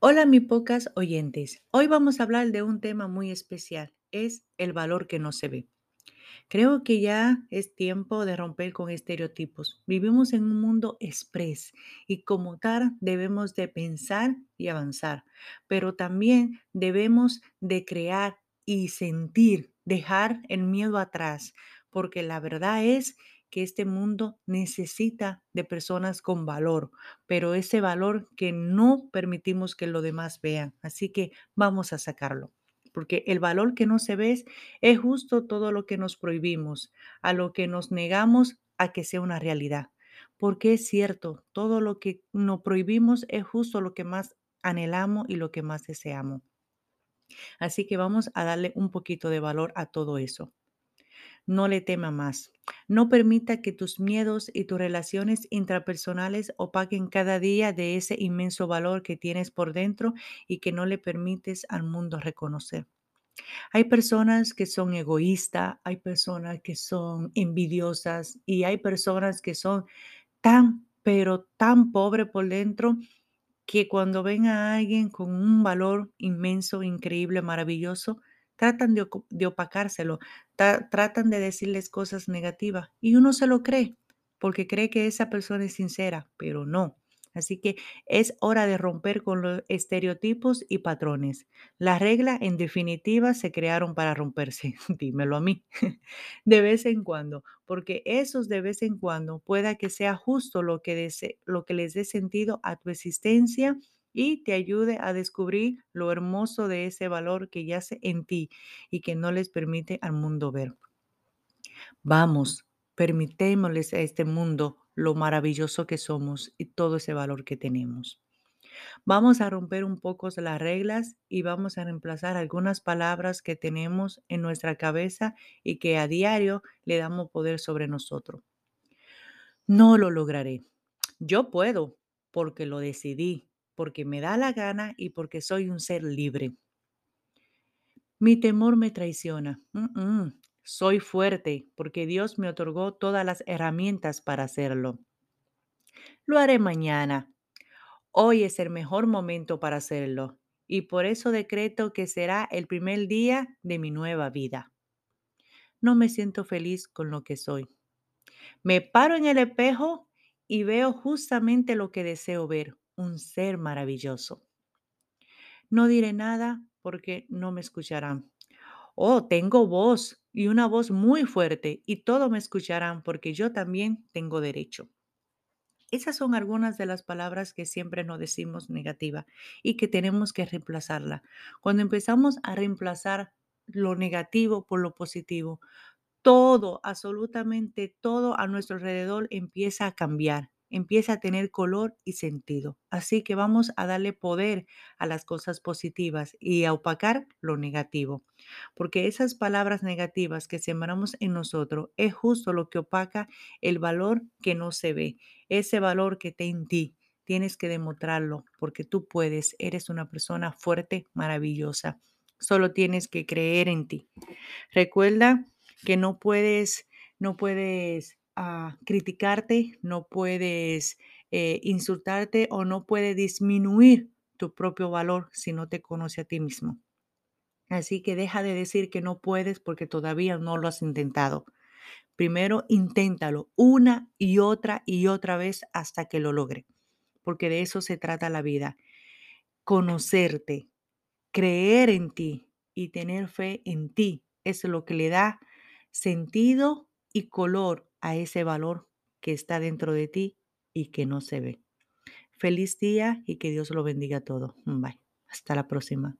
Hola, mi pocas oyentes. Hoy vamos a hablar de un tema muy especial, es el valor que no se ve. Creo que ya es tiempo de romper con estereotipos. Vivimos en un mundo express y como tal debemos de pensar y avanzar, pero también debemos de crear y sentir, dejar el miedo atrás, porque la verdad es que este mundo necesita de personas con valor, pero ese valor que no permitimos que los demás vean. Así que vamos a sacarlo porque el valor que no se ve es, justo todo lo que nos prohibimos, a lo que nos negamos a que sea una realidad. Porque es cierto, todo lo que nos prohibimos es justo lo que más anhelamos y lo que más deseamos. Así que vamos a darle un poquito de valor a todo eso. No le tema más. No permita que tus miedos y tus relaciones intrapersonales opaquen cada día de ese inmenso valor que tienes por dentro y que no le permites al mundo reconocer. Hay personas que son egoístas, hay personas que son envidiosas y hay personas que son tan, pero tan pobre por dentro que cuando ven a alguien con un valor inmenso, increíble, maravilloso, tratan de, opacárselo, ta- tratan de decirles cosas negativas y uno se lo cree porque cree que esa persona es sincera, pero no. Así que es hora de romper con los estereotipos y patrones. Las reglas, en definitiva, se crearon para romperse. Dímelo a mí. De vez en cuando, porque esos de vez en cuando pueda que sea justo lo que, dese- lo que les dé sentido a tu existencia y te ayude a descubrir lo hermoso de ese valor que yace en ti y que no les permite al mundo ver. Vamos, permitémosles a este mundo lo maravilloso que somos y todo ese valor que tenemos. Vamos a romper un poco las reglas y vamos a reemplazar algunas palabras que tenemos en nuestra cabeza y que a diario le damos poder sobre nosotros. No lo lograré. Yo puedo porque lo decidí, porque me da la gana y porque soy un ser libre. Mi temor me traiciona. Mm, mm. Soy fuerte porque Dios me otorgó todas las herramientas para hacerlo. Lo haré mañana. Hoy es el mejor momento para hacerlo y por eso decreto que será el primer día de mi nueva vida. No me siento feliz con lo que soy. Me paro en el espejo y veo justamente lo que deseo ver, un ser maravilloso. No diré nada porque no me escucharán. Oh, tengo voz y una voz muy fuerte y todos me escucharán porque yo también tengo derecho. Esas son algunas de las palabras que siempre nos decimos negativa y que tenemos que reemplazarla. Cuando empezamos a reemplazar lo negativo por lo positivo, todo, absolutamente todo a nuestro alrededor empieza a cambiar, empieza a tener color y sentido. Así que vamos a darle poder a las cosas positivas y a opacar lo negativo, porque esas palabras negativas que sembramos en nosotros es justo lo que opaca el valor que no se ve, ese valor que está en ti. Tienes que demostrarlo porque tú puedes, eres una persona fuerte, maravillosa. Solo tienes que creer en ti. Recuerda que no puedes, no puedes criticarte, no puedes eh, insultarte o no puedes disminuir tu propio valor si no te conoce a ti mismo. Así que deja de decir que no puedes porque todavía no lo has intentado. Primero inténtalo una y otra y otra vez hasta que lo logre, porque de eso se trata la vida. Conocerte, creer en ti y tener fe en ti es lo que le da sentido y color a ese valor que está dentro de ti y que no se ve. Feliz día y que Dios lo bendiga todo. Bye. Hasta la próxima.